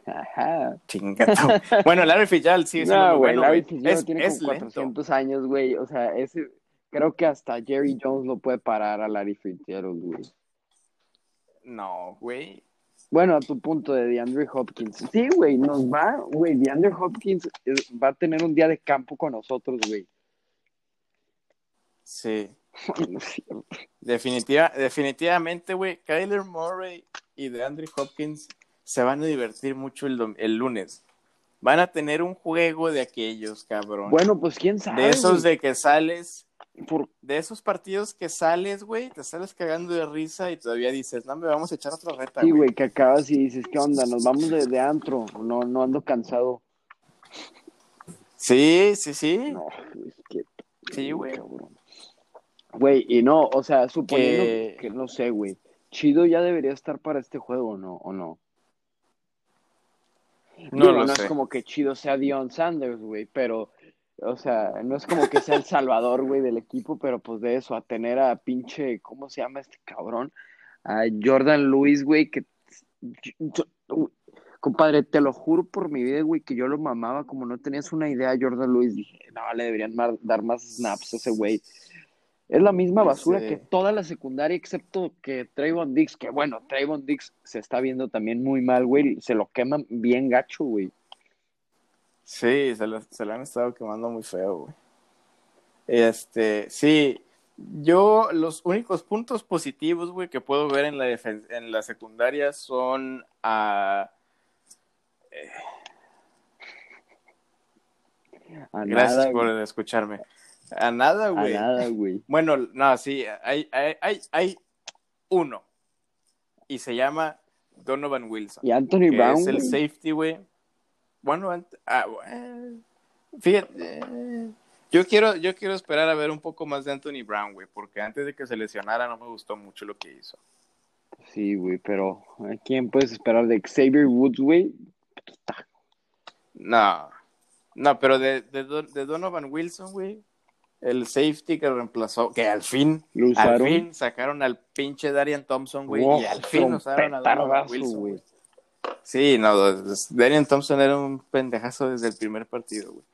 Ajá. Chingato. bueno, Larry Fitzgerald sí es no, güey, Larry Fitzgerald tiene como 400 años, güey. O sea, ese, creo que hasta Jerry Jones lo puede parar a Larry Fitzgerald, güey. No, güey. Bueno, a tu punto de DeAndre Hopkins. Sí, güey, nos va, güey, DeAndre Hopkins eh, va a tener un día de campo con nosotros, güey. Sí. Definitiva, definitivamente, güey, Kyler Murray y DeAndre Hopkins se van a divertir mucho el, el lunes. Van a tener un juego de aquellos, cabrón. Bueno, pues quién sabe. De esos de que sales de esos partidos que sales, güey, te sales cagando de risa y todavía dices, no, me vamos a echar otra reta. Sí, güey, que acabas y dices, ¿qué onda? Nos vamos de, antro, no, no ando cansado. Sí, sí, sí. No, es que... Sí, güey. Güey, y no, o sea, suponiendo que, no sé, güey, Chido ya debería estar para este juego, ¿no? ¿O no? No, no es como que Chido sea Dion Sanders, güey, pero o sea, no es como que sea el salvador, güey, del equipo, pero pues de eso, a tener a pinche, ¿cómo se llama este cabrón? A Jordan Lewis, güey, que... compadre, te lo juro por mi vida, güey, que yo lo mamaba como no tenías una idea, Jordan Lewis. Dije, no, le deberían dar más snaps a ese güey. Es la misma basura que toda la secundaria, excepto que Trayvon Dix, que bueno, Trayvon Dix se está viendo también muy mal, güey. Se lo queman bien gacho, güey. Sí, se lo, se han estado quemando muy feo, güey. Este, sí, yo los únicos puntos positivos, güey, que puedo ver en la, en la secundaria son a... Eh, gracias por escucharme. A nada, güey. A nada, güey. Bueno, no, sí, hay, hay, hay, hay uno. Y se llama Donovan Wilson. Y Anthony Brown. Es el safety, güey bueno, ah, fíjate, yo quiero, yo quiero esperar a ver un poco más de Anthony Brown, güey, porque antes de que se lesionara no me gustó mucho lo que hizo. Sí, güey, pero ¿a quién puedes esperar de Xavier Woods, güey? No, no, pero de, de, Donovan Wilson, güey, el safety que reemplazó, que al fin, al fin sacaron al pinche Darian Thompson, güey, y al fin usaron a Donovan Wilson, güey. Sí, no, Darian Thompson era un pendejazo desde el primer partido, güey.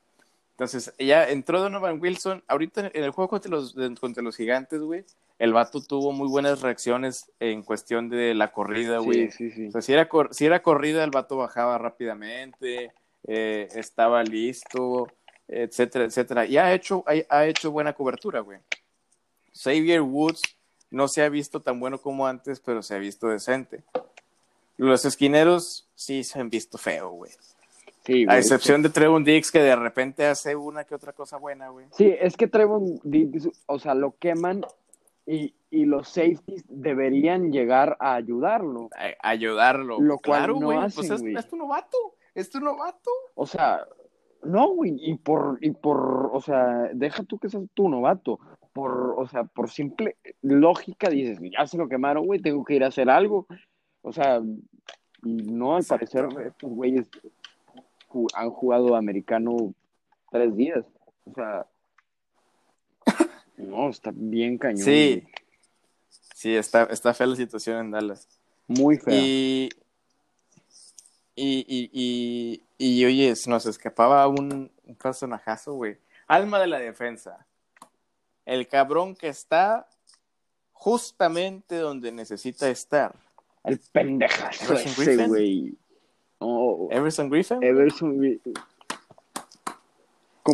Entonces, ya entró Donovan Wilson. Ahorita en el juego contra los, contra los gigantes, güey, el vato tuvo muy buenas reacciones en cuestión de la corrida, güey. Sí, sí, sí. O sea, si era, si era corrida, el vato bajaba rápidamente, eh, estaba listo, etcétera, etcétera. Y ha hecho, ha, ha hecho buena cobertura, güey. Xavier Woods no se ha visto tan bueno como antes, pero se ha visto decente. Los esquineros sí se han visto feo, güey. Sí, a excepción de Trevon Diggs, que de repente hace una que otra cosa buena, güey. Sí, es que Trevon Diggs, o sea, lo queman y, y los safeties deberían llegar a ayudarlo. A, ayudarlo. Lo cual claro, no güey. pues es, es, tu novato. Es tu novato. O sea, no, güey. Y por, y por, o sea, deja tú que seas tu novato. Por, o sea, por simple lógica dices, ya se lo quemaron, güey, tengo que ir a hacer algo. O sea, no, al parecer estos güeyes han jugado americano tres días. O sea, no, está bien cañón. Sí, sí, está, está fea la situación en Dallas. Muy fea. Y, y, y, y, y oye, nos escapaba un, un personajazo, güey. Alma de la defensa. El cabrón que está justamente donde necesita estar. El pendejazo ese, güey. Oh, Everson Griffin. Everson Griffin.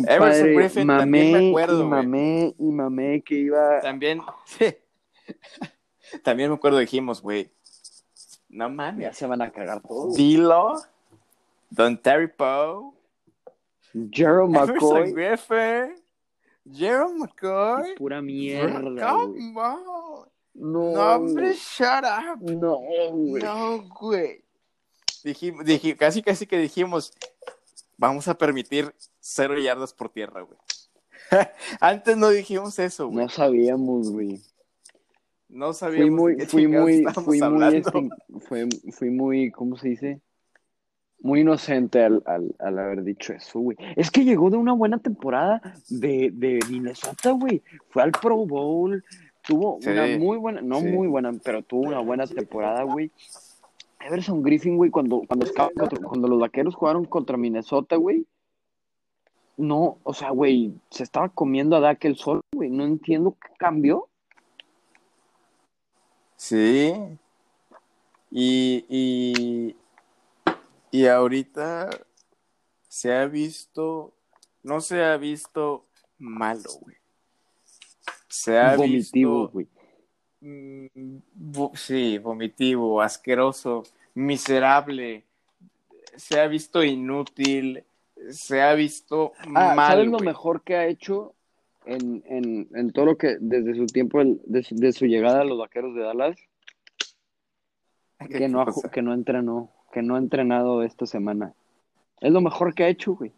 Everson Griffin también me acuerdo. Y mamé, y mamé que iba. También. también me acuerdo, dijimos, güey. No mames. Ya se van a cagar todos. Dilo. Don Terry Poe. Jerome McCoy. Everson Griffin. Jerome McCoy. Pura mierda. Come on. No. No, hombre, shut up. No, güey. No, güey dijimos, casi casi que dijimos, vamos a permitir cero yardas por tierra, güey. Antes no dijimos eso, güey. No sabíamos, güey. No sabíamos. Fui muy, fui muy, fui muy, fue, fui muy, ¿cómo se dice? Muy inocente al, al, al, haber dicho eso, güey. Es que llegó de una buena temporada de, de Minnesota, güey. Fue al Pro Bowl, tuvo una muy buena, no muy buena, pero tuvo una buena temporada, güey. Everson Griffin, güey, cuando, cuando, cuando los vaqueros jugaron contra Minnesota, güey, no, o sea, güey, se estaba comiendo a Dak el sol, güey, no entiendo qué cambió. Sí. Y, y, y ahorita se ha visto, no se ha visto malo, güey. Se ha Vomitivo, güey. Mm, sí, vomitivo, asqueroso, miserable, se ha visto inútil, se ha visto ah, mal. ¿Sabes lo mejor que ha hecho en, en, en, todo lo que, desde su tiempo, de, su llegada a los vaqueros de Dallas? Que no, ha, que no entrenó, que no ha entrenado esta semana. Es lo mejor que ha hecho, güey.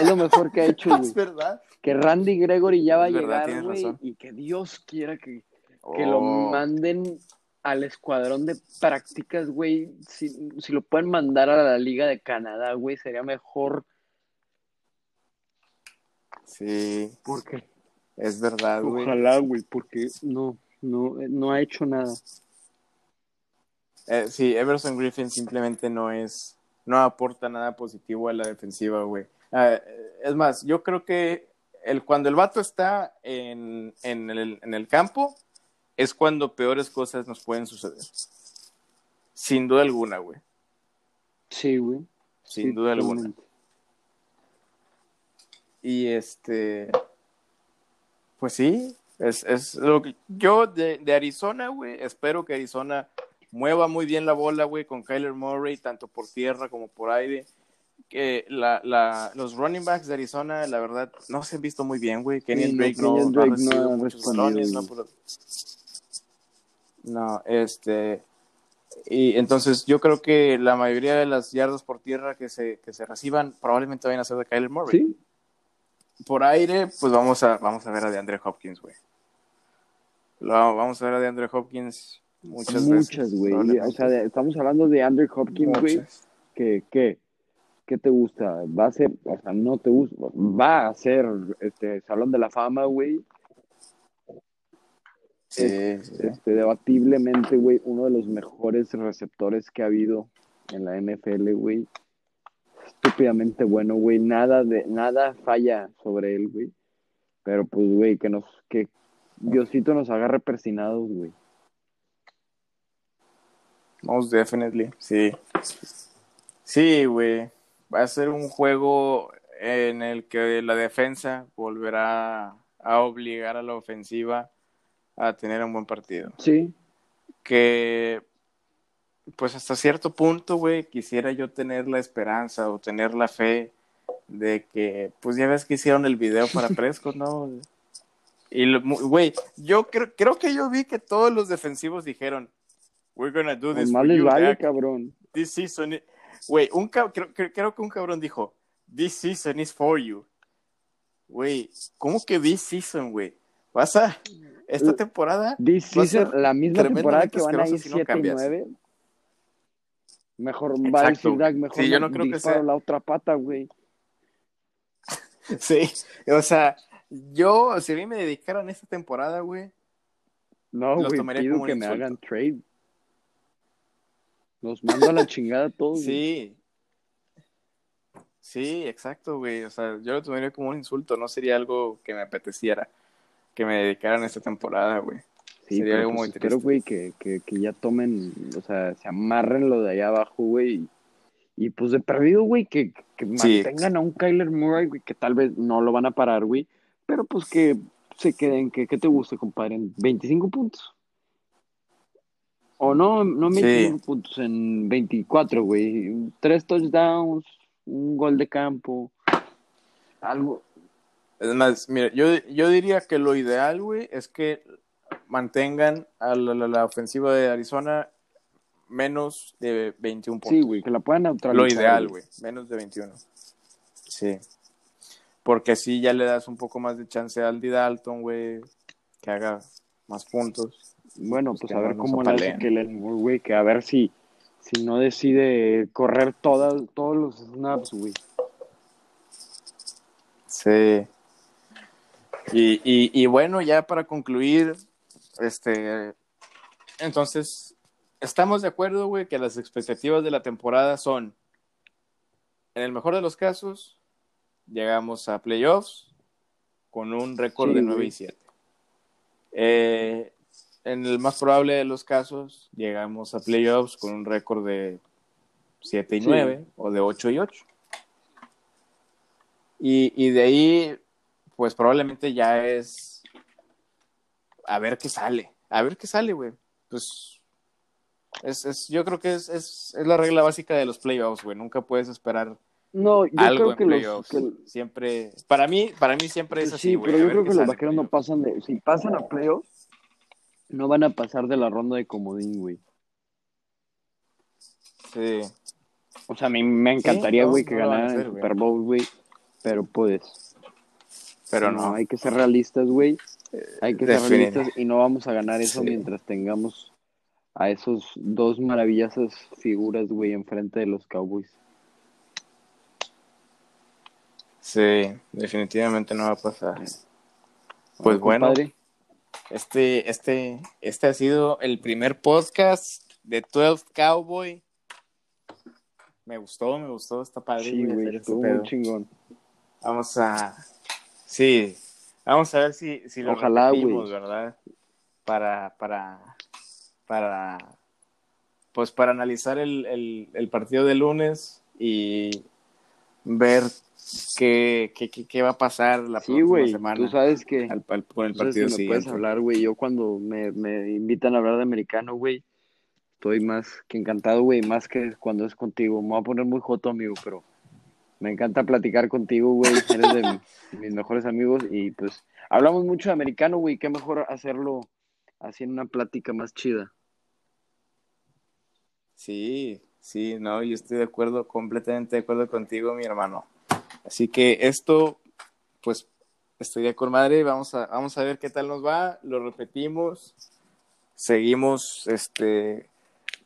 Es lo mejor que ha hecho, güey. es verdad. Que Randy Gregory ya va a llegar, güey, y que Dios quiera que que lo oh. manden al escuadrón de prácticas, güey. Si, si, lo pueden mandar a la Liga de Canadá, güey, sería mejor. Sí. ¿Por qué? Es verdad, güey. Ojalá, güey, porque no, no, no ha hecho nada. Eh, sí, Everson Griffin simplemente no es, no aporta nada positivo a la defensiva, güey. Ah, es más, yo creo que el, cuando el vato está en, en, el, en el campo, es cuando peores cosas nos pueden suceder. Sin duda alguna, güey. Sí, güey. Sin duda alguna. Y este, pues sí, es, es lo que yo de, de Arizona, güey, espero que Arizona mueva muy bien la bola, güey, con Kyler Murray, tanto por tierra como por aire. Que la, la, los running backs de Arizona, la verdad, no se han visto muy bien, güey. Kenny Drake no, no, ha recibido muchos no, no, este. Y entonces yo creo que la mayoría de las yardas por tierra que se, que se reciban probablemente vayan a ser de Kyler Murray. Sí. Por aire, pues vamos a, vamos a ver a DeAndre Hopkins, güey. Vamos a ver a DeAndre Hopkins muchas, veces. Muchas, güey. O sea, estamos hablando de Andrew Hopkins, güey. Que, ¿qué? ¿Qué te gusta? Va a ser, o sea, no te gusta, va a ser este Salón de la Fama, güey. Este, debatiblemente, güey, uno de los mejores receptores que ha habido en la NFL, güey. Estúpidamente bueno, güey. Nada de, nada falla sobre él, güey. Pero pues, güey, que nos, que Diosito nos agarre persinados, güey. Most definitely, sí. Sí, güey. Va a ser un juego en el que la defensa volverá a obligar a la ofensiva a tener un buen partido. Sí. Que, pues hasta cierto punto, güey, quisiera yo tener la esperanza o tener la fe de que, pues ya ves que hicieron el video para Prescott, ¿no? Y, güey, yo creo, creo que yo vi que todos los defensivos dijeron, we're gonna do this. Mal vale, cabrón. This season, güey, un creo, creo que un cabrón dijo, this season is for you. Güey, ¿cómo que this season, güey? Vas a, esta temporada. This season, la misma temporada que van a ir 7 y 9. Mejor va a decir mejor sí, yo no creo que sea... la otra pata, güey. Sí, o sea, yo, si a mí me dedicaran esta temporada, güey. No, güey, pido que me hagan trade. Los mando a la chingada todos. Sí. Sí, exacto, güey. O sea, yo lo tomaría como un insulto, no sería algo que me apeteciera que me dedicaran esta temporada, güey. Sí, sería algo pues muy espero, güey, que, que, que, ya tomen, o sea, se amarren lo de allá abajo, güey. Y, pues de perdido, güey, que, que mantengan a un Kyler Murray, güey, que tal vez no lo van a parar, güey. Pero pues que se queden, que, que te guste, compadre, en 25 puntos. O no, no 25 puntos, en 24, güey. Tres touchdowns, un gol de campo, algo. Es más, mira, yo, yo diría que lo ideal, güey, es que mantengan a la, ofensiva de Arizona menos de 21 puntos. Sí, güey, que la puedan neutralizar. Lo ideal, güey, menos de 21. Sí. Porque así ya le das un poco más de chance a Aldi Dalton, güey, que haga más puntos. Bueno, pues, pues a ver cómo le hace que el güey, que a ver si, si no decide correr todas, todos los snaps, güey. Sí. Y, y, y bueno, ya para concluir, este, entonces, estamos de acuerdo, güey, que las expectativas de la temporada son, en el mejor de los casos, llegamos a playoffs con un récord de 9 y 7. Eh, en el más probable de los casos, llegamos a playoffs con un récord de 7 y 9 o de 8 y 8. Y, y de ahí, pues probablemente ya es a ver qué sale. A ver qué sale, güey. Pues es, es, yo creo que es, es, es la regla básica de los playoffs, güey. Nunca puedes esperar no, yo creo que los siempre para mí para mí siempre es así sí pero yo creo que los vaqueros no pasan de si pasan a playoffs no van a pasar de la ronda de comodín güey sí o sea a mí me encantaría güey que ganaran el Super Bowl güey pero pues pero no. hay que ser realistas güey hay que ser realistas y no vamos a ganar eso mientras tengamos a esos dos maravillosas figuras güey enfrente de los Cowboys Sí, definitivamente no va a pasar. Pues bueno, este, este, este ha sido el primer podcast de 12 Cowboy. Me gustó, me gustó, está padre. Sí, güey, estuvo muy chingón. Vamos a, sí, vamos a ver si, si lo Ojalá, repetimos, ¿verdad? Para, para, para, pues para analizar el, el, el partido de lunes y ver qué, qué, qué, va a pasar la próxima semana. Tú sabes que al, con el partido si puedes hablar, güey. Yo cuando me, me invitan a hablar de americano, güey, estoy más que encantado, güey, más que cuando es contigo. Me voy a poner muy joto, amigo, pero me encanta platicar contigo, güey. Eres de mis mejores amigos y pues hablamos mucho de americano, güey. Qué mejor hacerlo así en una plática más chida. Sí, sí, no, yo estoy de acuerdo, completamente de acuerdo contigo, mi hermano. Así que esto, pues, estoy de acuerdo, madre. Vamos a, vamos a ver qué tal nos va. Lo repetimos. Seguimos este,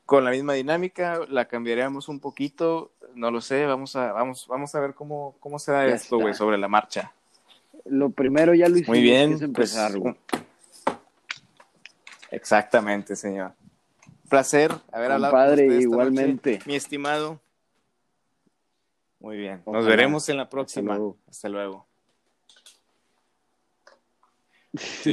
con la misma dinámica. La cambiaremos un poquito. No lo sé. Vamos a, vamos, vamos a ver cómo, cómo será esto, güey, sobre la marcha. Lo primero ya lo hicimos. Muy bien. Pues, exactamente, señor. Placer haber hablado con igualmente. mi estimado. Muy bien. Nos veremos en la próxima. Hasta luego.